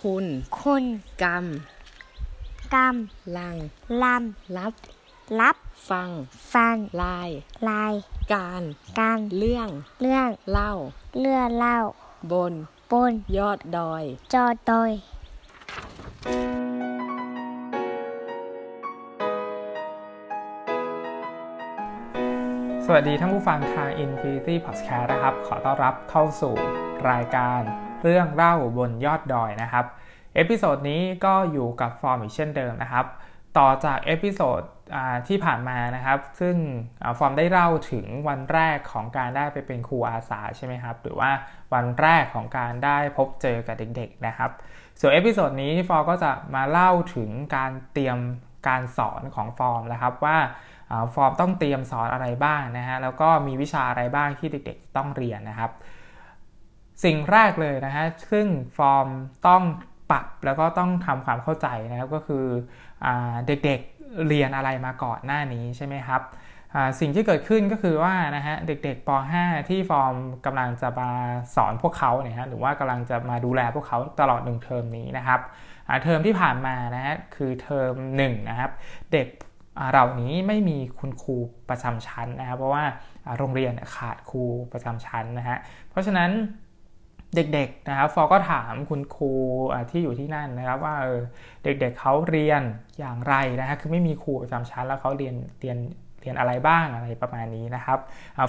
คุณ คุณกรรมกรรมลังลรับำรับฟัง ฟังลาย ลาย การการเรื่อง เรื่องเล่าเลื่อเล่า บน บน ยอดดอย จอดอยสวัสดีท่านผู้ฟังทาง Infinity Podcast นะครับ ขอต้อนรับเข้าสู่รายการ เรื่องเล่าบนยอดดอยนะครับ episode นี้ก็อยู่กับฟอร์มอีกเช่นเดิมนะครับ ต่อจาก episode ที่ผ่านมานะครับ ซึ่งฟอร์มได้เล่าถึงวันแรกของการได้ไปเป็นครูอาสาใช่ไหมครับ หรือว่าวันแรกของการได้พบเจอกับเด็กๆนะครับ ส่วน episode นี้ฟอร์มก็จะมาเล่าถึงการเตรียมการสอนของฟอร์มนะครับว่าฟอร์มต้องเตรียมสอนอะไรบ้างนะฮะแล้วก็มีวิชาอะไรบ้างที่เด็กๆ ต้องเรียนนะครับ สิ่งแรกเลยนะฮะซึ่งฟอร์มต้องปรับแล้วก็ต้องทำความเข้าใจนะครับก็คืออเด็กๆเรียนอะไรมาก่อนหน้านี้ใช่ไหมครับสิ่งที่เกิดขึ้นก็คือว่านะฮะเด็กๆป .5 ที่ฟอร์มกำลังจะมาสอนพวกเขาเนี่ยฮะหรือว่ากำลังจะมาดูแลพวกเขาตลอดหนึ่งเทอมนี้นะครับเทอมที่ผ่านมานะฮะคือเทอมหนึ่งนะครับเด็กเหล่านี้ไม่มีคุณครูประจำชั้นนะครับเพราะว่าโรงเรียนขาดครูประจำชั้นนะฮะเพราะฉะนั้น เด็กๆนะครับฟอก็ถามคุณครูที่อยู่ที่นั่นนะครับว่าเออเด็กๆเเขาเรียนอย่างไรนะฮะคือไม่มีครูประจำชั้นแล้วเขาเรียนเรียนเรียนอะไรบ้างอะไรประมาณนี้นะครับ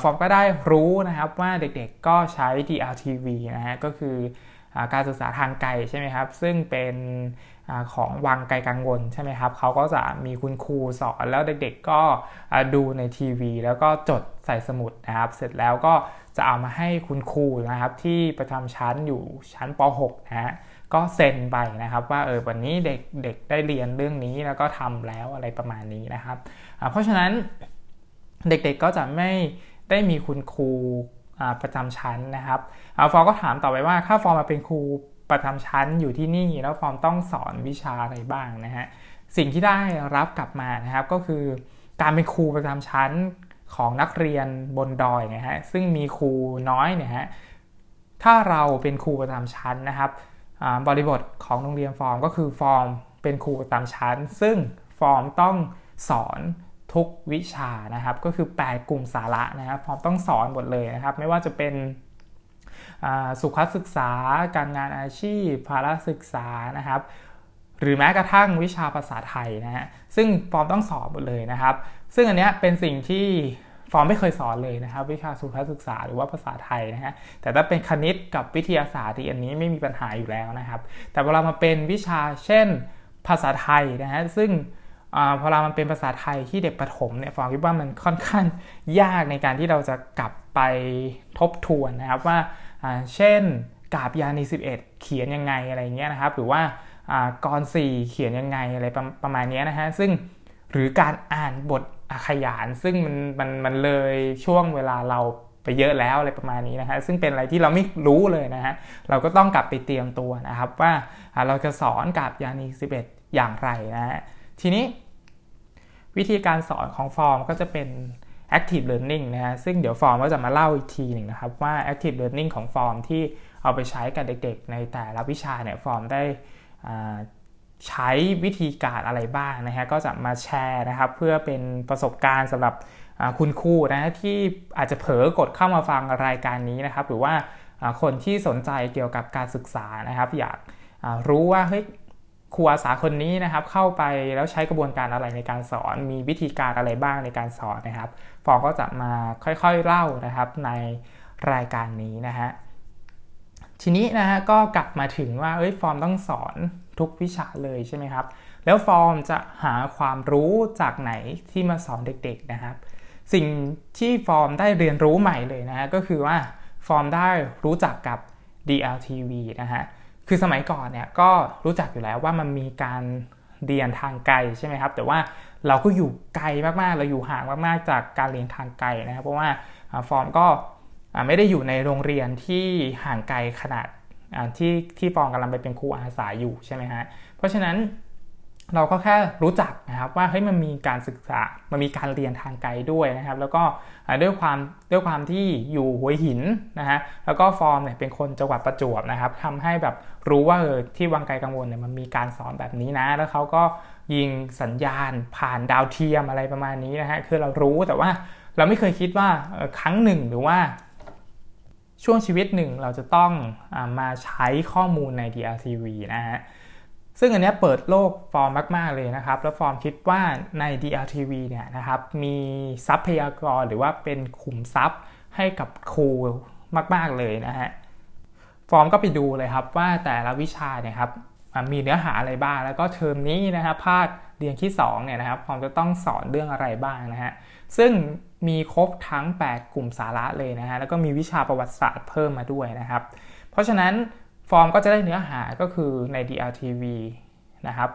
ฟอมก็ได้รู้นะครับว่าเด็กๆก็ใช้ DLTV นะฮะก็คืออการศึกษาทางไกลใช่ไหมครับ ซึ่งเป็นอของวังไกลกังวลใช่ไหมครับเขาก็จะมีคุณครูสอนแล้วเด็กๆก็ดูในทีวี แล้วก็จดใส่สมุดนะครับ เสร็จแล้วก็ จะเอามาให้คุณครูนะครับที่ประจำชั้นอยู่ชั้นป .6 นะฮะก็เซ็นไปนะครับว่าเออวันนี้เด็กเด็กได้เรียนเรื่องนี้แล้วก็ทำแล้วอะไรประมาณนี้นะครับเพราะฉะนั้นเด็กๆก็จะไม่ได้มีคุณครูประจำชั้นนะครับฟอร์มก็ถามต่อไปว่าถ้าฟอร์มมาเป็นครูประจำชั้นอยู่ที่นี่แล้วฟอร์มต้องสอนวิชาอะไรบ้างนะฮะสิ่งที่ได้รับกลับมานะครับก็คือการเป็นครูประจำชั้น ของนักเรียนบนดอยนะฮะซึ่งมีครูน้อยเนี่ยฮะถ้าเราเป็นครูประจำชั้นนะครับบริบทของโรงเรียนฟอร์มก็คือฟอร์มเป็นครูประจำชั้น ซึ่งฟอร์มต้องสอนทุกวิชานะครับ ก็คือ 8 กลุ่มสาระนะครับฟอร์มต้องสอนหมดเลยนะครับ ไม่ว่าจะเป็นสุขศึกษา การงานอาชีพ ภาระศึกษานะครับ หรือแม้กระทั่งวิชาภาษาไทยนะฮะซึ่งฟอร์มต้องสอนหมดเลยนะครับซึ่งอันเนี้ยเป็นสิ่งที่ฟอร์มไม่เคยสอนเลยนะครับ วิชาสุขศึกษาหรือว่าภาษาไทยนะฮะแต่ถ้าเป็นคณิตกับวิทยาศาสตร์ที่อันนี้ไม่มีปัญหาอยู่แล้วนะครับ แต่เวลามาเป็นวิชาเช่นภาษาไทยนะฮะซึ่งอาพอเรามันเป็นภาษาไทยที่เด็กประถมเนี่ยฟอร์มคิดว่ามันค่อนข้างยากในการที่เราจะกลับไปทบทวนนะครับว่าอ่าเช่นกาบยานี11 เขียนยังไงอะไรเงี้ยนะครับ หรือว่าอ่ากรสี่เขียนยังไงอะไรประประมาณนี้นะฮะซึ่งหรือการอ่านบท ขยานซึ่งมันมันมันเลยช่วงเวลาเราไปเยอะแล้วอะไรประมาณนี้นะฮะซึ่งเป็นอะไรที่เราไม่รู้เลยนะฮะเราก็ต้องกลับไปเตรียมตัวนะครับว่าเราจะสอนกับยานี11 อย่างไรนะฮะทีนี้วิธีการสอนของฟอร์มก็จะเป็น active learning นะฮะซึ่งเดี๋ยวฟอร์มก็จะมาเล่าอีกทีหนึ่งนะครับว่า active learning ของฟอร์มที่เอาไปใช้กับเด็กๆ ในแต่ละวิชาเนี่ยฟอร์มได้ ใช้วิธีการอะไรบ้างนะฮะก็จะมาแชร์นะครับ เพื่อเป็นประสบการณ์สำหรับคุณครูนะฮะที่อาจจะเผลอกดเข้ามาฟังรายการนี้นะครับ หรือว่าคนที่สนใจเกี่ยวกับการศึกษานะครับ อยากรู้ว่าเฮ้ยครูอาสาคนนี้นะครับ เข้าไปแล้วใช้กระบวนการอะไรในการสอน มีวิธีการอะไรบ้างในการสอนนะครับฟองก็จะมาค่อยๆเล่านะครับในรายการนี้นะฮะทีนี้นะฮะก็กลับมาถึงว่าเอ้ยฟอร์มต้องสอน ทุกวิชาเลยใช่ไหมครับ แล้วฟอร์มจะหาความรู้จากไหนที่มาสอนเด็กๆนะครับ สิ่งที่ฟอร์มได้เรียนรู้ใหม่เลยนะฮะก็คือว่าฟอร์มได้รู้จักกับ DLTV นะฮะคือสมัยก่อนเนี่ยก็รู้จักอยู่แล้วว่ามันมีการเรียนทางไกลใช่ไหมครับ แต่ว่าเราก็อยู่ไกลมากๆ เราอยู่ห่างมากๆ จากการเรียนทางไกลนะครับ เพราะว่าฟอร์มก็ไม่ได้อยู่ในโรงเรียนที่ห่างไกลขนาด ที่ที่ฟองกำลังไปเป็นครูอาสาอยู่ใช่ไหมฮะเพราะฉะนั้นเราก็แค่รู้จักนะครับว่าเฮ้ยมันมีการศึกษา มันมีการเรียนทางไกลด้วยนะครับ แล้วก็ด้วยความด้วยความที่อยู่หัวหินนะฮะแล้วก็ฟอร์มเนี่ยเป็นคนจังหวัดประจวบนะครับทำให้แบบรู้ว่าเออที่วังไกลกังวลเนี่ยมันมีการสอนแบบนี้นะ แล้วเขาก็ยิงสัญญาณผ่านดาวเทียมอะไรประมาณนี้นะฮะคือเรารู้แต่ว่าเราไม่เคยคิดว่าครั้งหนึ่งหรือว่า ช่วงชีวิตหนึ่งเราจะต้องอมาใช้ข้อมูลใน DRTV นะฮะซึ่งอันนี้เปิดโลกฟอร์มมาก ๆ เลยนะครับ แล้วฟอร์มคิดว่าใน DRTV เนี่ยนะครับ มีทรัพยากรหรือว่าเป็นขุมทรัพย์ให้กับครูมาก ๆ เลยนะฮะ ฟอร์มก็ไปดูเลยครับว่าแต่ละวิชาเนี่ยครับมีเนื้อหาอะไรบ้าง แล้วก็เทอมนี้นะครับภาคเรียนที่2เนี่ยนะครับฟอร์มจะต้องสอนเรื่องอะไรบ้างนะฮะ ซึ่ง มีครบทั้ง 8 กลุ่มสาระเลยนะฮะแล้วก็มีวิชาประวัติศาสตร์เพิ่มมาด้วยนะครับ เพราะฉะนั้นฟอร์มก็จะได้เนื้อหาก็คือใน DRTV นะครับ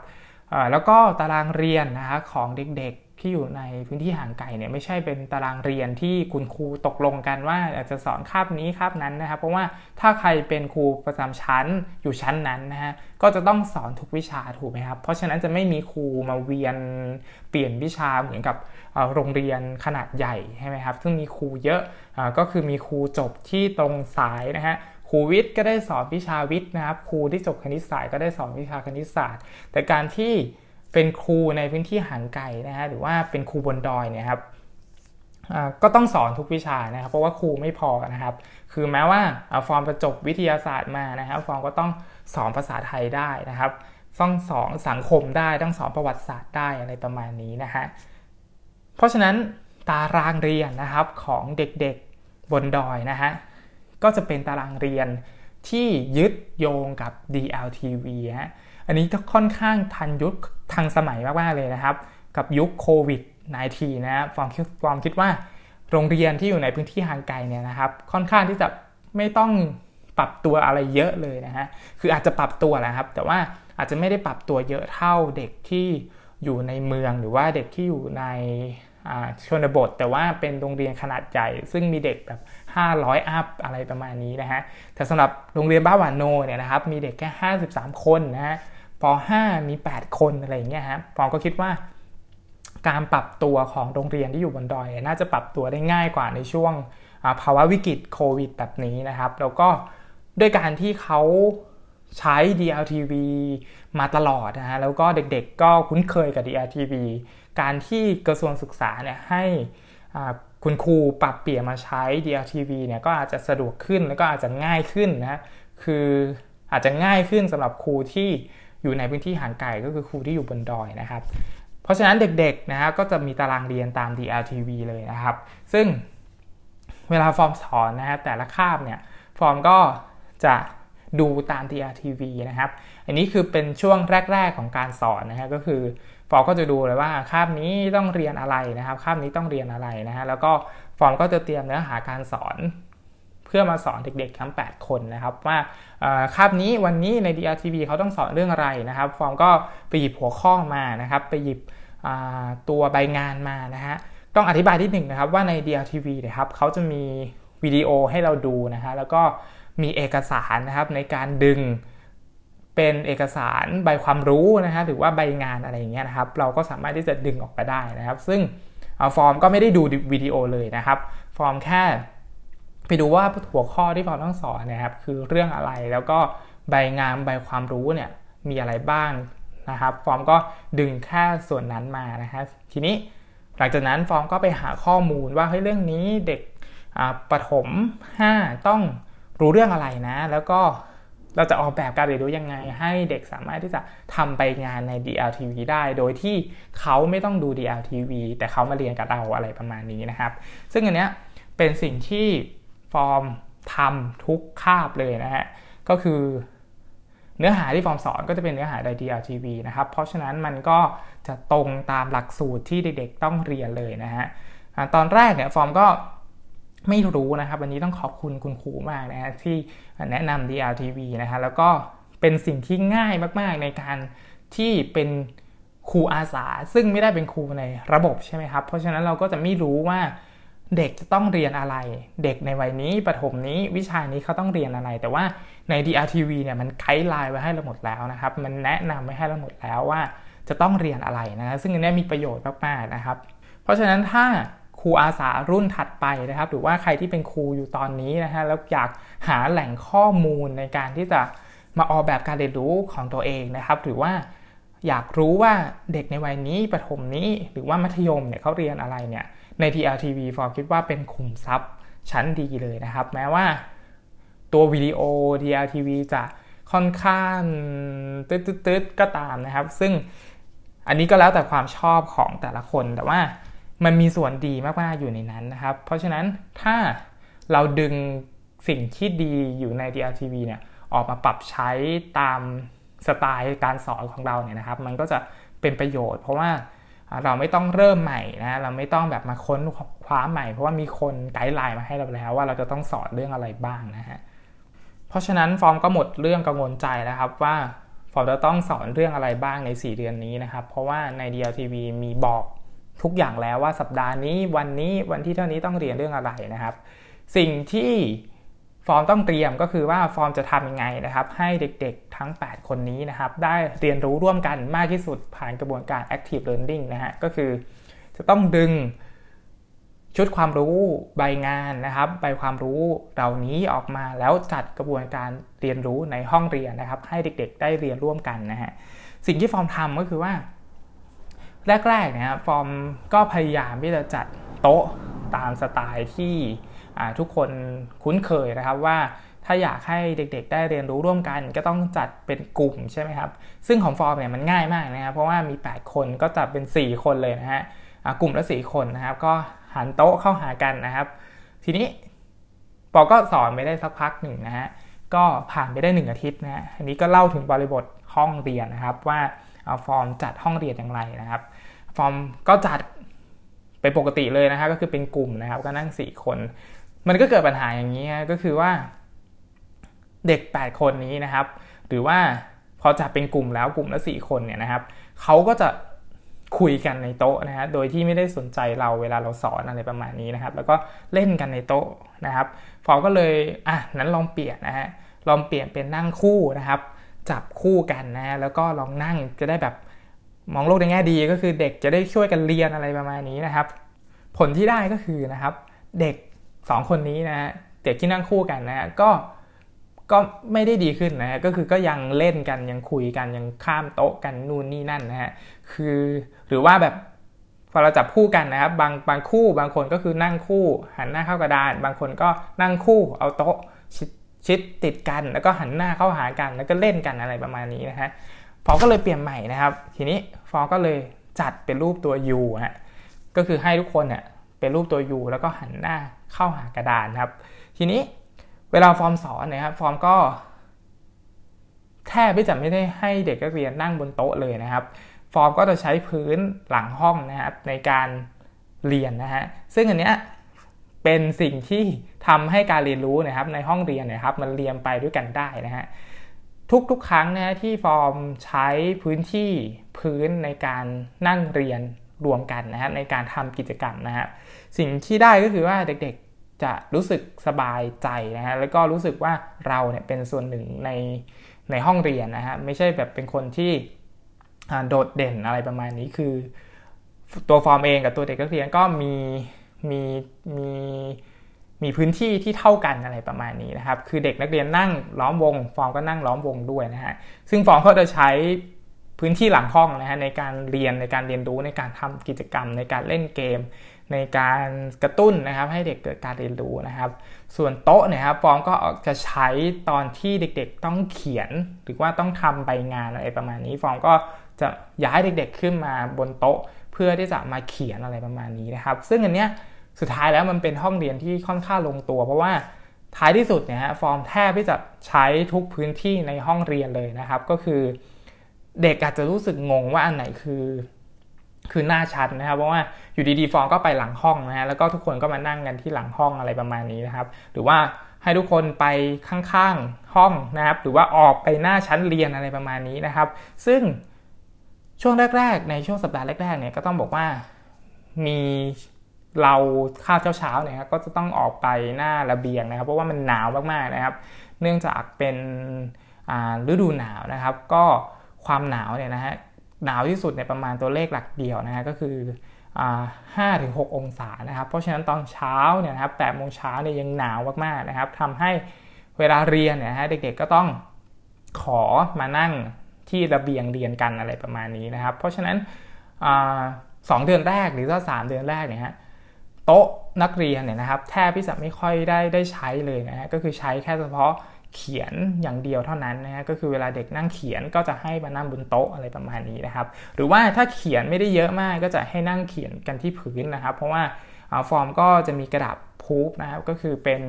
แล้วก็ตารางเรียนนะฮะของเด็กๆ ที่อยู่ในพื้นที่ห่างไกลเนี่ยไม่ใช่เป็นตารางเรียนที่คุณครูตกลงกันว่าอาจะสอนคาบนี้คาบนั้นนะครับ เพราะว่าถ้าใครเป็นครูประจำชั้นอยู่ชั้นนั้นนะฮะก็จะต้องสอนทุกวิชาถูกไหมครับ เพราะฉะนั้นจะไม่มีครูมาเวียนเปลี่ยนวิชาเหมือนกับโรงเรียนขนาดใหญ่ใช่ไหมครับ ซึ่งมีครูเยอะก็คือมีครูจบที่ตรงสายนะฮะครูวิทย์ก็ได้สอนวิชาวิทย์นะครับ ครูที่จบคณิตศาสตร์ก็ได้สอนวิชาคณิตศาสตร์ แต่การที่ เป็นครูในพื้นที่ห่างไกลนะฮะหรือว่าเป็นครูบนดอยเนี่ยครับก็ต้องสอนทุกวิชานะครับ เพราะว่าครูไม่พอนะครับ คือแม้ว่าฟอร์มจะจบวิทยาศาสตร์มานะครับ ฟอร์มก็ต้องสอนภาษาไทยได้นะครับต้องสอนสังคมได้ต้องสอนประวัติศาสตร์ได้อะไรประมาณนี้นะฮะเพราะฉะนั้นตารางเรียนนะครับของเด็กๆบนดอยนะฮะก็จะเป็นตารางเรียนที่ยึดโยงกับ DLTV ฮะ อันนี้ก็ค่อนข้างทันยุคทันสมัยมากๆเลยนะครับ กับยุคโควิด -19 นะฟอร์มคิดฟอร์มคิดว่าโรงเรียนที่อยู่ในพื้นที่ห่างไกลเนี่ยนะครับ ค่อนข้างที่จะไม่ต้องปรับตัวอะไรเยอะเลยนะฮะคืออาจจะปรับตัวแหละครับ แต่ว่าอาจจะไม่ได้ปรับตัวเยอะเท่าเด็กที่อยู่ในเมืองหรือว่าเด็กที่อยู่ในชนบท แต่ว่าเป็นโรงเรียนขนาดใหญ่ ซึ่งมีเด็กแบบ 500 อัพอะไรประมาณนี้นะฮะ แต่สำหรับโรงเรียนบ้านหวานโนเนี่ยนะครับ มีเด็กแค่ 53 คนนะฮะป .5 มี 8 คนอะไรอย่างเงี้ยฮะปอก็คิดว่า การปรับตัวของโรงเรียนที่อยู่บนดอย น่าจะปรับตัวได้ง่ายกว่าในช่วงภาวะวิกฤตโควิดแบบนี้นะครับ แล้วก็ด้วยการที่เขาใช้ DLTV มาตลอดนะฮะ แล้วก็เด็กๆก็คุ้นเคยกับ DLTV การที่กระทรวงศึกษาเนี่ยให้ คุณครูปรับเปลี่ยนมาใช้ DLTV เนี่ยก็อาจจะสะดวกขึ้นแล้วก็อาจจะง่ายขึ้นนะคืออาจจะง่ายขึ้นสำหรับครูที่อยู่ในพื้นที่ห่างไกลก็คือครูที่อยู่บนดอยนะครับ เพราะฉะนั้นเด็กๆนะฮะก็จะมีตารางเรียนตาม DLTV เลยนะครับ ซึ่งเวลาฟอร์มสอนนะฮะแต่ละคาบเนี่ยฟอร์มก็จะดูตาม DRTV นะครับ อันนี้คือเป็นช่วงแรก ๆของการสอนนะฮะก็คือ ฟอร์มก็จะดูเลยว่าคาบนี้ต้องเรียนอะไรนะครับคาบนี้ต้องเรียนอะไรนะฮะแล้วก็ฟอร์มก็จะเตรียมเนื้อหาการสอน เพื่อมาสอนเด็กๆทั้ง 8 คนนะครับว่าคาบนี้วันนี้ใน DRTV เขาต้องสอนเรื่องอะไรนะครับ ฟอร์มก็ไปหยิบหัวข้อมานะครับไปหยิบตัวใบงานมานะฮะต้องอธิบายที่หนึ่งนะครับว่าใน DRTV นะครับเขาจะมีวิดีโอให้เราดูนะฮะแล้วก็มีเอกสารนะครับในการดึง เป็นเอกสารใบความรู้นะฮะหรือว่าใบงานอะไรอย่างเงี้ยนะครับ เราก็สามารถที่จะดึงออกไปได้นะครับ ซึ่งฟอร์มก็ไม่ได้ดูวิดีโอเลยนะครับ ฟอร์มแค่ไปดูว่าหัวข้อที่ฟอร์มต้องสอนนะครับ คือเรื่องอะไรแล้วก็ใบงานใบความรู้เนี่ยมีอะไรบ้างนะครับ ฟอร์มก็ดึงแค่ส่วนนั้นมานะฮะทีนี้หลังจากนั้นฟอร์มก็ไปหาข้อมูลว่าเฮ้ยเรื่องนี้เด็กประถม 5 ต้องรู้เรื่องอะไรนะ แล้วก็ เราจะออกแบบการเรียนรู้ยังไง ให้เด็กสามารถที่จะทำไปงานใน DLTV ได้ โดยที่เขาไม่ต้องดู DLTV แต่เขามาเรียนกับเราอะไรประมาณนี้นะครับ ซึ่งอันเนี้ยเป็นสิ่งที่ฟอร์มทำทุกคาบเลยนะฮะ ก็คือเนื้อหาที่ฟอร์มสอนก็จะเป็นเนื้อหาใน DLTV นะครับ เพราะฉะนั้นมันก็จะตรงตามหลักสูตรที่เด็กๆต้องเรียนเลยนะฮะ ตอนแรกเนี่ยฟอร์มก็ ไม่รู้นะครับ วันนี้ต้องขอบคุณคุณครูมากนะฮะที่แนะนำ DRTV นะฮะแล้วก็เป็นสิ่งที่ง่ายมากๆในการที่เป็นครูอาสา ซึ่งไม่ได้เป็นครูในระบบใช่ไหมครับ เพราะฉะนั้นเราก็จะไม่รู้ว่าเด็กจะต้องเรียนอะไร เด็กในวัยนี้ปฐมนี้วิชานี้เขาต้องเรียนอะไร แต่ว่าใน DRTV เนี่ยมันไกด์ไลน์ไว้ให้เราหมดแล้วนะครับ มันแนะนำไว้ให้เราหมดแล้วว่าจะต้องเรียนอะไรนะ ซึ่งอันนี้มีประโยชน์มากๆนะครับ เพราะฉะนั้นถ้า ครูอาสารุ่นถัดไปนะครับ หรือว่าใครที่เป็นครูอยู่ตอนนี้นะฮะแล้วอยากหาแหล่งข้อมูลในการที่จะมาออกแบบการเรียนรู้ของตัวเองนะครับ หรือว่าอยากรู้ว่าเด็กในวัยนี้ประถมนี้หรือว่ามัธยมเนี่ยเขาเรียนอะไรเนี่ยใน TLTV ฟอร์คิดว่าเป็นขุมทรัพย์ชั้นดีเลยนะครับ แม้ว่าตัววิดีโอ TLTV จะค่อนข้างตืดๆก็ตามนะครับ ซึ่งอันนี้ก็แล้วแต่ความชอบของแต่ละคนแต่ว่า มันมีส่วนดีมากๆอยู่ในนั้นนะครับ เพราะฉะนั้นถ้าเราดึงสิ่งที่ดีอยู่ใน DLTV เนี่ยออกมาปรับใช้ตามสไตล์การสอนของเราเนี่ยนะครับ มันก็จะเป็นประโยชน์ เพราะว่าเราไม่ต้องเริ่มใหม่นะเราไม่ต้องแบบมาค้นคว้าใหม่ เพราะว่ามีคนไกด์ไลน์มาให้เราแล้ว ว่าเราจะต้องสอนเรื่องอะไรบ้างนะฮะเพราะฉะนั้นฟอร์มก็หมดเรื่องกังวลใจแล้วครับว่าฟอร์มจะต้องสอนเรื่องอะไรบ้างใน 4 เดือนนี้นะครับ เพราะว่าใน DLTV มีบอก ทุกอย่างแล้วว่าสัปดาห์นี้วันนี้วันที่เท่านี้ต้องเรียนเรื่องอะไรนะครับ สิ่งที่ฟอร์มต้องเตรียมก็คือว่าฟอร์มจะทำยังไงนะครับ ให้เด็กๆทั้ง 8 คนนี้นะครับ ได้เรียนรู้ร่วมกันมากที่สุดผ่านกระบวนการ active learning นะฮะก็คือจะต้องดึงชุดความรู้ใบงานนะครับ ใบความรู้เหล่านี้ออกมาแล้วจัดกระบวนการเรียนรู้ในห้องเรียนนะครับ ให้เด็กๆ ได้เรียนร่วมกันนะฮะสิ่งที่ฟอร์มทำก็คือว่า แรกๆเนี่ยฟอร์มก็พยายามที่จะจัดโต๊ะตามสไตล์ที่ทุกคนคุ้นเคยนะครับว่าถ้าอยากให้เด็กๆ ได้เรียนรู้ร่วมกัน ก็ต้องจัดเป็นกลุ่มใช่ไหมครับ ซึ่งของฟอร์มเนี่ยมันง่ายมากนะครับ เพราะว่ามี 8 คนก็จัดเป็น 4 คนเลยนะฮะกลุ่มละ 4 คนนะครับ ก็หันโต๊ะเข้าหากันนะครับ ทีนี้ปอก็สอนไปได้สักพักหนึ่งนะฮะ ก็ผ่านไปได้ 1 อาทิตย์นะฮะ อันนี้ก็เล่าถึงบริบทห้องเรียนนะครับ ว่าฟอร์มจัดห้องเรียนอย่างไรนะครับ ฟอร์มก็จัดไปปกติเลยนะครับก็คือเป็นกลุ่มนะครับ ก็นั่ง 4 คน มันก็เกิดปัญหาอย่างนี้ก็คือว่าเด็ก 8 คนนี้นะครับ หรือว่าพอจัดเป็นกลุ่มแล้วกลุ่มละ 4 คนเนี่ยนะครับเขาก็จะคุยกันในโต๊ะนะฮะโดยที่ไม่ได้สนใจเราเวลาเราสอนอะไรประมาณนี้นะครับ แล้วก็เล่นกันในโต๊ะนะครับ ฟอก็เลยอะนั้นลองเปลี่ยนนะฮะลองเปลี่ยนเป็นนั่งคู่นะครับ จับคู่กันนะแล้วก็ลองนั่งจะได้แบบ มองโลกในแง่ดีก็คือเด็กจะได้ช่วยกันเรียนอะไรประมาณนี้นะครับ ผลที่ได้ก็คือนะครับ เด็ก 2 คนนี้นะเด็กที่นั่งคู่กันนะฮะก็ก็ไม่ได้ดีขึ้นนะฮะก็คือก็ยังเล่นกันยังคุยกันยังข้ามโต๊ะกันนู่นนี่นั่นนะฮะคือหรือว่าแบบพอเราจับคู่กันนะครับบางบางคู่บางคนก็คือนั่งคู่ หันหน้าเข้ากระดาน บางคนก็นั่งคู่เอาโต๊ะชชิดติดกัน แล้วก็หันหน้าเข้าหากันแล้วก็เล่นกันอะไรประมาณนี้นะฮะ ฟอก็เลยเปลี่ยนใหม่นะครับ ทีนี้ฟอก็เลยจัดเป็นรูปตัว U ฮะก็คือให้ทุกคนเนี่ยเป็นรูปตัว U แล้วก็หันหน้าเข้าหากระดานครับ ทีนี้เวลาฟอร์มสอนนะครับฟอร์มก็แทบไม่จะไม่ได้ให้เด็กนักเรียนนั่งบนโต๊ะเลยนะครับ ฟอร์มก็จะใช้พื้นหลังห้องนะครับในการเรียนนะฮะซึ่งอันเนี้ยเป็นสิ่งที่ทำให้การเรียนรู้นะครับในห้องเรียนนะครับมันเรียนไปด้วยกันได้นะฮะ ทุกๆ ครั้งนะที่ฟอร์มใช้พื้นที่พื้นในการนั่งเรียนรวมกันนะฮะในการทำกิจกรรมนะฮะสิ่งที่ได้ก็คือว่าเด็กๆจะรู้สึกสบายใจนะฮะแล้วก็รู้สึกว่าเราเนี่ยเป็นส่วนหนึ่งในในห้องเรียนนะฮะไม่ใช่แบบเป็นคนที่โดดเด่นอะไรประมาณนี้คือ ตัวฟอร์มเองกับตัวเด็กนักเรียนก็มีมีมี มีพื้นที่ที่เท่ากันอะไรประมาณนี้นะครับ คือเด็กนักเรียนนั่งล้อมวง ฟอร์มก็นั่งล้อมวงด้วยนะฮะ ซึ่งฟอร์มก็จะใช้พื้นที่หลังห้องนะฮะในการเรียนในการเรียนรู้ในการทำกิจกรรม ในการเล่นเกม ในการกระตุ้นนะครับ ให้เด็กเกิดการเรียนรู้นะครับ ส่วนโต๊ะเนี่ยครับฟอร์มก็จะใช้ตอนที่เด็กๆต้องเขียน หรือว่าต้องทำใบงานอะไรประมาณนี้ ฟอร์มก็จะย้ายเด็กๆขึ้นมาบนโต๊ะ เพื่อที่จะมาเขียนอะไรประมาณนี้นะครับ ซึ่งอันเนี้ย สุดท้ายแล้วมันเป็นห้องเรียนที่ค่อนข้างลงตัว เพราะว่าท้ายที่สุดเนี่ยฮะฟอร์มแทบที่จะใช้ทุกพื้นที่ในห้องเรียนเลยนะครับ ก็คือเด็กอาจจะรู้สึกงงว่าอันไหนคือคือหน้าชัดนะครับเพราะว่าอยู่ดีๆฟองก็ไปหลังห้องนะฮะแล้วก็ทุกคนก็มานั่งกันที่หลังห้องอะไรประมาณนี้นะครับ หรือว่าให้ทุกคนไปข้างๆห้องนะครับ หรือว่าออกไปหน้าชั้นเรียนอะไรประมาณนี้นะครับ ซึ่งช่วงแรก ๆ ในช่วงสัปดาห์แรกๆเนี่ยก็ต้องบอกว่ามี เราข้าวเช้าๆเนี่ยก็จะต้องออกไปหน้าระเบียงนะครับ เพราะว่ามันหนาวมากๆนะครับ เนื่องจากเป็นฤดูหนาวนะครับ ก็ความหนาวเนี่ยนะฮะหนาวที่สุดในประมาณตัวเลขหลักเดียวนะฮะก็คือห้าถึงหกองศานะครับ เพราะฉะนั้นตอนเช้าเนี่ยนะครับแปดโมงเช้าเนี่ยยังหนาวมากๆนะครับทำให้เวลาเรียนเนี่ยฮะเด็กๆก็ต้องขอมานั่งที่ระเบียงเรียนกันอะไรประมาณนี้นะครับ เพราะฉะนั้นสองเดือนแรกหรือว่าสามเดือนแรกเนี่ยฮะ โต๊ะนักเรียนเนี่ยนะครับแทบที่จะไม่ค่อยได้ได้ใช้เลยนะฮะก็คือใช้แค่เฉพาะเขียนอย่างเดียวเท่านั้นนะฮะก็คือเวลาเด็กนั่งเขียนก็จะให้มานั่งบนโต๊ะอะไรประมาณนี้นะครับ หรือว่าถ้าเขียนไม่ได้เยอะมากก็จะให้นั่งเขียนกันที่พื้นนะครับ เพราะว่าฟอร์มก็จะมีกระดาษพูฟนะครับก็คือเป็น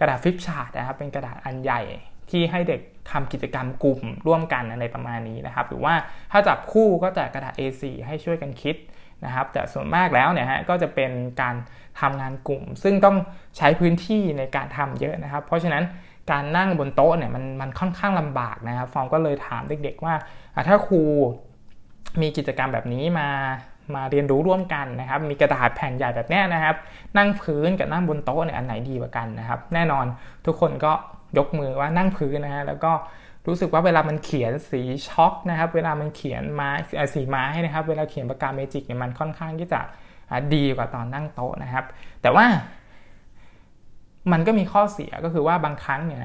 กระดาษฟิปชาร์ดนะครับเป็นกระดาษอันใหญ่ที่ให้เด็กทำกิจกรรมกลุ่มร่วมกันอะไรประมาณนี้นะครับ หรือว่าถ้าจับคู่ก็จะกระดาษ A4 ให้ช่วยกันคิด นะครับ แต่ส่วนมากแล้วเนี่ยฮะก็จะเป็นการทำงานกลุ่ม ซึ่งต้องใช้พื้นที่ในการทำเยอะนะครับ เพราะฉะนั้นการนั่งบนโต๊ะเนี่ยมันมันค่อนข้างลำบากนะครับฟองก็เลยถามเด็กๆว่าถ้าครูมีกิจกรรมแบบนี้มามาเรียนรู้ร่วมกันนะครับ มีกระดาษแผ่นใหญ่แบบนี้นะครับ นั่งพื้นกับนั่งบนโต๊ะเนี่ยอันไหนดีกว่ากันนะครับ แน่นอนทุกคนก็ยกมือว่านั่งพื้นนะฮะแล้วก็ รู้สึกว่าเวลามันเขียนสีช็อกนะครับเวลามันเขียนไม้สีไม้นะครับเวลาเขียนปากกาเมจิกเนี่ยมันค่อนข้างที่จะดีกว่าตอนนั่งโต๊ะนะครับ แต่ว่ามันก็มีข้อเสียก็คือว่าบางครั้งเนี่ย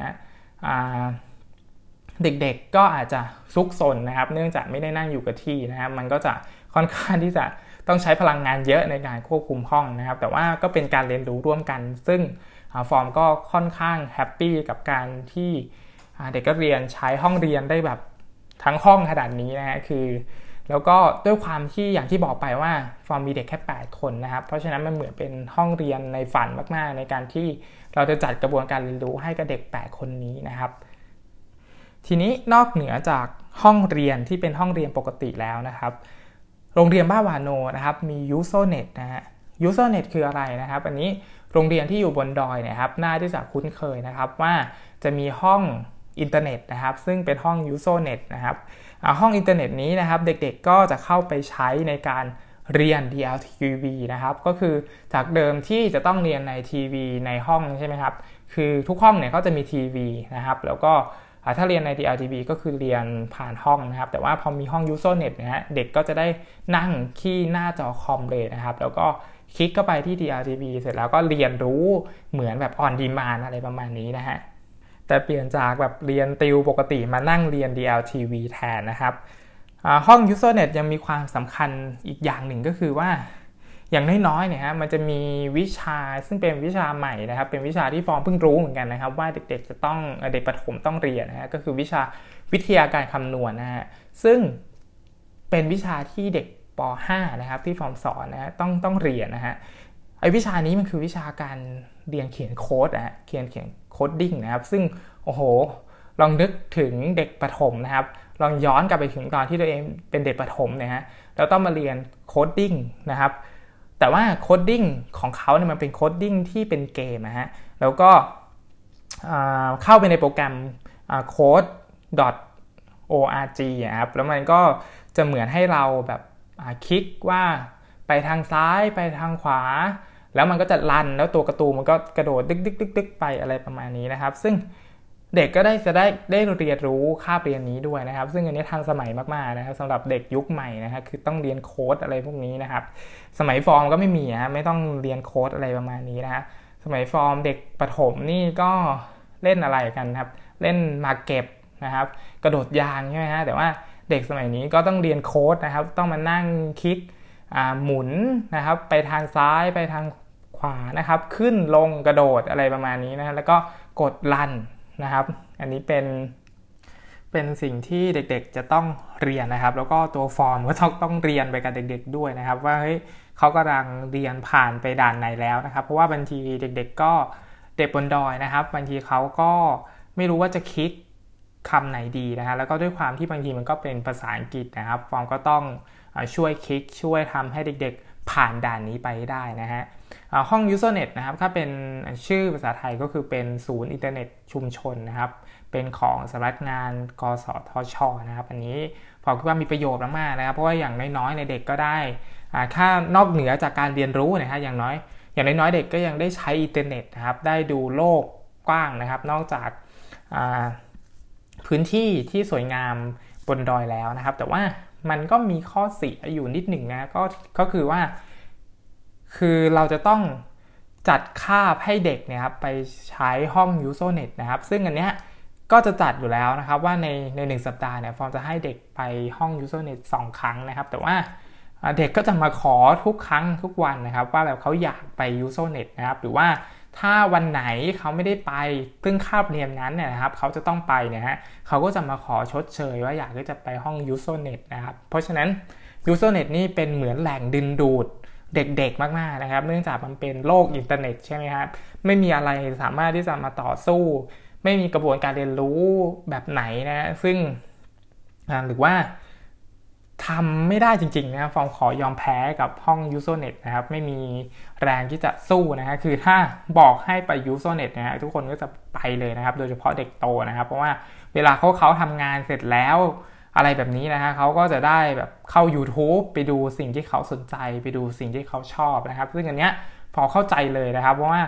เด็กๆก็อาจจะซุกซนนะครับ เนื่องจากไม่ได้นั่งอยู่กับที่นะครับ มันก็จะค่อนข้างที่จะต้องใช้พลังงานเยอะในการควบคุมห้องนะครับ แต่ว่าก็เป็นการเรียนรู้ร่วมกัน ซึ่งฟอร์มก็ค่อนข้างแฮปปี้กับการที่ เด็กก็เรียนใช้ห้องเรียนได้แบบทั้งห้องขนาดนี้นะฮะคือ แล้วก็ด้วยความที่อย่างที่บอกไปว่าฟอร์มมีเด็กแค่ 8 คนนะครับ เพราะฉะนั้นมันเหมือนเป็นห้องเรียนในฝันมาก ๆ ในการที่เราจะจัดกระบวนการเรียนรู้ให้กับเด็ก 8 คนนี้นะครับ ทีนี้นอกเหนือจากห้องเรียนที่เป็นห้องเรียนปกติแล้วนะครับ โรงเรียนบ้าวาโนนะครับมี USO Net นะฮะ USO Net คืออะไรนะครับ อันนี้โรงเรียนที่อยู่บนดอยเนี่ยครับ น่าที่จะคุ้นเคยนะครับว่าจะมีห้อง อินเทอร์เน็ตนะครับซึ่งเป็นห้อง u s o n e t นะครับห้องอินเทอร์เน็ตนี้นะครับเด็กๆก็จะเข้าไปใช้ในการเรียน DLTV นะครับก็คือจากเดิมที่จะต้องเรียนในทีวีในห้องใช่ไหมครับคือทุกห้องเนี่ยก็จะมีทีวีนะครับแล้วก็ถ้าเรียนใน DLTV ก็คือเรียนผ่านห้องนะครับ แต่ว่าพอมีห้อง u s o n e t นะฮะเด็กก็จะได้นั่งที่หน้าจอคอมเลยนะครับ แล้วก็คลิกเข้าไปที่ DRTV เสร็จแล้วก็เรียนรู้เหมือนแบบออนดีมานอะไรประมาณนี้นะฮะ แต่เปลี่ยนจากแบบเรียนติวปกติมานั่งเรียน DLTV แทนนะครับห้อง UserNet ยังมีความสำคัญอีกอย่างหนึ่งก็คือว่า อย่างน้อยๆเนี่ยฮะมันจะมีวิชาซึ่งเป็นวิชาใหม่นะครับ เป็นวิชาที่ฟอร์มเพิ่งรู้เหมือนกันนะครับ ว่าเด็กๆจะต้องเด็กประถมต้องเรียนนะฮะก็คือวิชาวิทยาการคำนวณนะฮะซึ่งเป็นวิชาที่เด็กป .5 นะครับที่ฟอร์มสอนนะต้องต้องเรียนนะฮะไอวิชานี้มันคือวิชาการ เรียนเขียนโค้ดอะเขียนเขียน coding นะครับ ซึ่งโอ้โห ลองนึกถึงเด็กประถมนะครับ ลองย้อนกลับไปถึงตอนที่ตัวเองเป็นเด็กประถมนะฮะแล้วต้องมาเรียน coding นะครับ แต่ว่า coding ของเขาเนี่ยมันเป็น coding ที่เป็นเกมนะฮะแล้วก็เข้าไปในโปรแกรม code.org นะครับแล้วมันก็จะเหมือนให้เราแบบคลิกว่าไปทางซ้ายไปทางขวา แล้วมันก็จะลันแล้วตัวกระตูมันก็กระโดดดึกดึกดึกดึกไปอะไรประมาณนี้นะครับ ซึ่งเด็กก็ได้จะได้ได้เรียนรู้คาบเรียนนี้ด้วยนะครับ ซึ่งอันนี้ทันสมัยมากๆนะครับสำหรับเด็กยุคใหม่นะครับคือต้องเรียนโค้ดอะไรพวกนี้นะครับ สมัยฟอร์มก็ไม่มีนะไม่ต้องเรียนโค้ดอะไรประมาณนี้นะฮะสมัยฟอร์มเด็กประถมนี่ก็เล่นอะไรกันครับ เล่นมาเก็บนะครับ กระโดดยางใช่ไหมฮะแต่ว่าเด็กสมัยนี้ก็ต้องเรียนโค้ดนะครับ ต้องมานั่งคลิกหมุนนะครับ ไปทางซ้ายไปทางข วานะครับ ขึ้นลงกระโดดอะไรประมาณนี้นะแล้วก็กดลันนะครับ อันนี้เป็นเป็นสิ่งที่เด็กๆจะต้องเรียนนะครับ แล้วก็ตัวฟอร์มก็ต้องต้องเรียนไปกับเด็ก ๆ ด้วยนะครับ ว่าเฮ้ยเขากำลังเรียนผ่านไปด่านไหนแล้วนะครับ เพราะว่าบางทีเด็ก ๆ ก็เด็กบนดอยนะครับบางทีเขาก็ไม่รู้ว่าจะคลิกคำไหนดีนะฮะแล้วก็ด้วยความที่บางทีมันก็เป็นภาษาอังกฤษนะครับฟอร์มก็ต้องช่วยคลิกช่วยทำให้เด็กๆ ผ่านด่านนี้ไปได้นะฮะ ห้อง USO Net นะครับถ้าเป็นชื่อภาษาไทยก็คือเป็นศูนย์อินเทอร์เน็ตชุมชนนะครับ เป็นของสำนักงานกสทชนะครับ อันนี้พอคิดว่ามีประโยชน์มากๆนะครับ เพราะว่าอย่างน้อยๆในเด็กก็ได้ค่านอกเหนือจากการเรียนรู้นะฮะอย่างน้อย อย่างน้อยๆเด็กก็ยังได้ใช้อินเทอร์เน็ตนะครับ ได้ดูโลกกว้างนะครับ นอกจากพื้นที่ที่สวยงามบนดอยแล้วนะครับ แต่ว่ามันก็มีข้อเสียอยู่นิดหนึ่งนะก็ก็คือว่า คือเราจะต้องจัดคาบให้เด็กเนี่ยครับไปใช้ห้อง Usonet นะครับ ซึ่งอันเนี้ยก็จะจัดอยู่แล้วนะครับว่าในในหนึ่งสัปดาห์เนี่ยฟอร์มจะให้เด็กไปห้อง Usonet 2 ครั้งนะครับ แต่ว่าเด็กก็จะมาขอทุกครั้งทุกวันนะครับ ว่าแบบเขาอยากไป Usonet นะครับ หรือว่าถ้าวันไหนเขาไม่ได้ไปซึ่งคาบเรียนนั้นเนี่ยนะครับ เขาจะต้องไปเนี่ยฮะเขาก็จะมาขอชดเชยว่าอยากจะไปห้อง Usonet นะครับ เพราะฉะนั้น Usonet นี่เป็นเหมือนแหล่งดึงดูด เด็กๆ มากๆนะครับ เนื่องจากมันเป็นโลกอินเทอร์เน็ตใช่ไหมครับไม่มีอะไรสามารถที่จะมาต่อสู้ ไม่มีกระบวนการเรียนรู้แบบไหนนะซึ่งหรือว่าทำไม่ได้จริงๆนะฟอร์มขอยอมแพ้กับห้อง Usonet นะครับ ไม่มีแรงที่จะสู้นะฮะคือถ้าบอกให้ไป Usonet นะฮะทุกคนก็จะไปเลยนะครับ โดยเฉพาะเด็กโตนะครับ เพราะว่าเวลาเขาเขาทำงานเสร็จแล้ว อะไรแบบนี้นะฮะเขาก็จะได้แบบเข้า YouTube ไปดูสิ่งที่เขาสนใจไปดูสิ่งที่เขาชอบนะครับ ซึ่งอันเนี้ยฟอร์เข้าใจเลยนะครับ เพราะว่า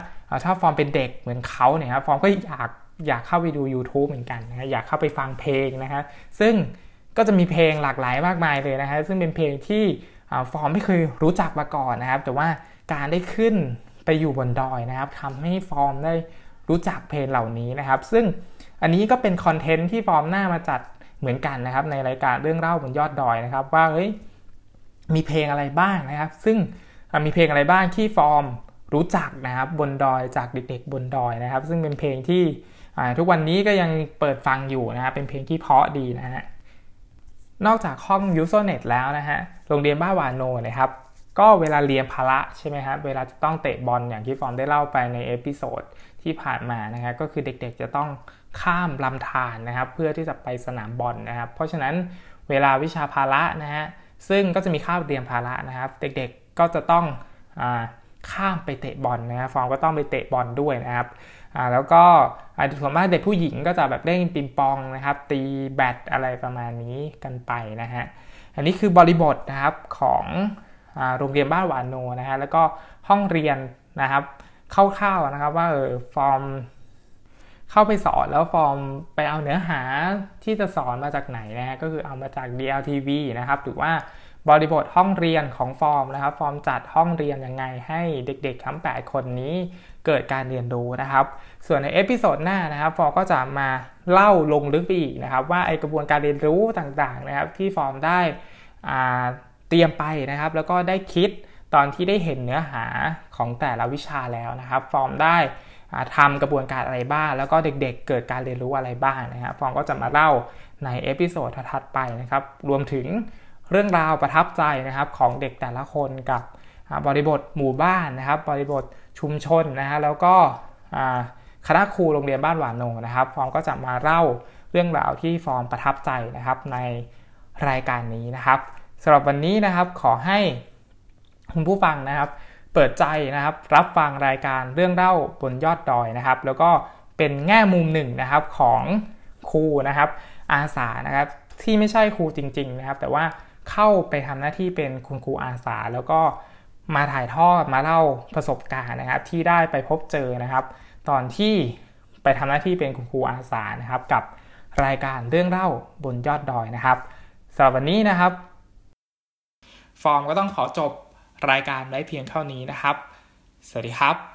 ถ้าฟอร์มเป็นเด็กเหมือนเขาเนี่ยครับฟอร์มก็อยากอยากเข้าไปดู YouTube เหมือนกันนะอยากเข้าไปฟังเพลงนะฮะซึ่งก็จะมีเพลงหลากหลายมากมายเลยนะฮะซึ่งเป็นเพลงที่ฟอร์มไม่เคยรู้จักมาก่อนนะครับ แต่ว่าการได้ขึ้นไปอยู่บนดอยนะครับทำให้ฟอร์มได้รู้จักเพลงเหล่านี้นะครับ ซึ่งอันนี้ก็เป็น content ที่ฟอร์มนำมาจัด เหมือนกันนะครับในรายการเรื่องเล่าบนยอดดอยนะครับ ว่าเฮ้ยมีเพลงอะไรบ้างนะครับ ซึ่งมีเพลงอะไรบ้างที่ฟอร์มรู้จักนะครับบนดอยจากเด็กๆบนดอยนะครับ ซึ่งเป็นเพลงที่ทุกวันนี้ก็ยังเปิดฟังอยู่นะครับเป็นเพลงที่เพราะดีนะฮะนอกจากห้อง USO Net แล้วนะฮะโรงเรียนบ้านหวานโนนะครับ ก็เวลาเรียนพละใช่ไหมครับเวลาจะต้องเตะบอลอย่างที่ฟอร์มได้เล่าไปใน episodeที่ผ่านมานะครับก็คือเด็กๆจะต้องข้ามลำธารนะครับ เพื่อที่จะไปสนามบอลนะครับ เพราะฉะนั้นเวลาวิชาพาระนะฮะซึ่งก็จะมีข้าวเรียนพาระนะครับ เด็กๆก็จะต้องอข้ามไปเตะบอลนะครับฟอร์มก็ต้องไปเตะบอลด้วยนะครับแล้วก็ส่วนมากเด็กผู้หญิงก็จะแบบเล่นปิงปองนะครับ ตีแบดอะไรประมาณนี้กันไปนะฮะอันนี้คือบริบทนะครับของ โรงเรียนบ้านหวานโนนะฮะแล้วก็ห้องเรียนนะครับคร่าวๆนะครับว่าเออฟอร์มเข้าไปสอนแล้วฟอร์มไปเอาเนื้อหาที่จะสอนมาจากไหนนะฮะก็คือเอามาจาก DLTV นะครับหรือว่าบริบทห้องเรียนของฟอร์มนะครับ ฟอร์มจัดห้องเรียนยังไงให้เด็กๆทั้ง 8 คนนี้เกิดการเรียนรู้นะครับ ส่วนใน episode หน้านะครับ ฟอร์มก็จะมาเล่าลงลึกไปอีกนะครับ ว่าไอกระบวนการเรียนรู้ต่างๆนะครับ ที่ฟอร์มได้ เตรียมไปนะครับ แล้วก็ได้คิดตอนที่ได้เห็นเนื้อหาของแต่ละวิชาแล้วนะครับ ฟอร์มได้ทำกระบวนการอะไรบ้าง แล้วก็เด็กๆเกิดการเรียนรู้อะไรบ้างนะครับฟอร์มก็จะมาเล่าใน episode ถัดไปนะครับ รวมถึงเรื่องราวประทับใจนะครับของเด็กแต่ละคนกับบริบทหมู่บ้านนะครับ บริบทชุมชนนะฮะแล้วก็คณะครูโรงเรียนบ้านหวานโนนะครับ ฟอร์มก็จะมาเล่าเรื่องราวที่ฟอร์มประทับใจนะครับในรายการนี้นะครับ สำหรับวันนี้นะครับขอให้คุณผู้ฟังนะครับ เปิดใจนะครับรับฟังรายการเรื่องเล่าบนยอดดอยนะครับ แล้วก็เป็นแง่มุมหนึ่งนะครับของครูนะครับ อาสานะครับที่ไม่ใช่ครูจริง ๆ นะครับ แต่ว่าเข้าไปทำหน้าที่เป็นคุณครูอาสา แล้วก็มาถ่ายทอดมาเล่าประสบการณ์นะครับ ที่ได้ไปพบเจอนะครับ ตอนที่ไปทำหน้าที่เป็นคุณครูอาสานะครับ กับรายการเรื่องเล่าบนยอดดอยนะครับสำหรับวันนี้นะครับ ฟอร์มก็ต้องขอจบรายการไว้เพียงเท่านี้นะครับ สวัสดีครับ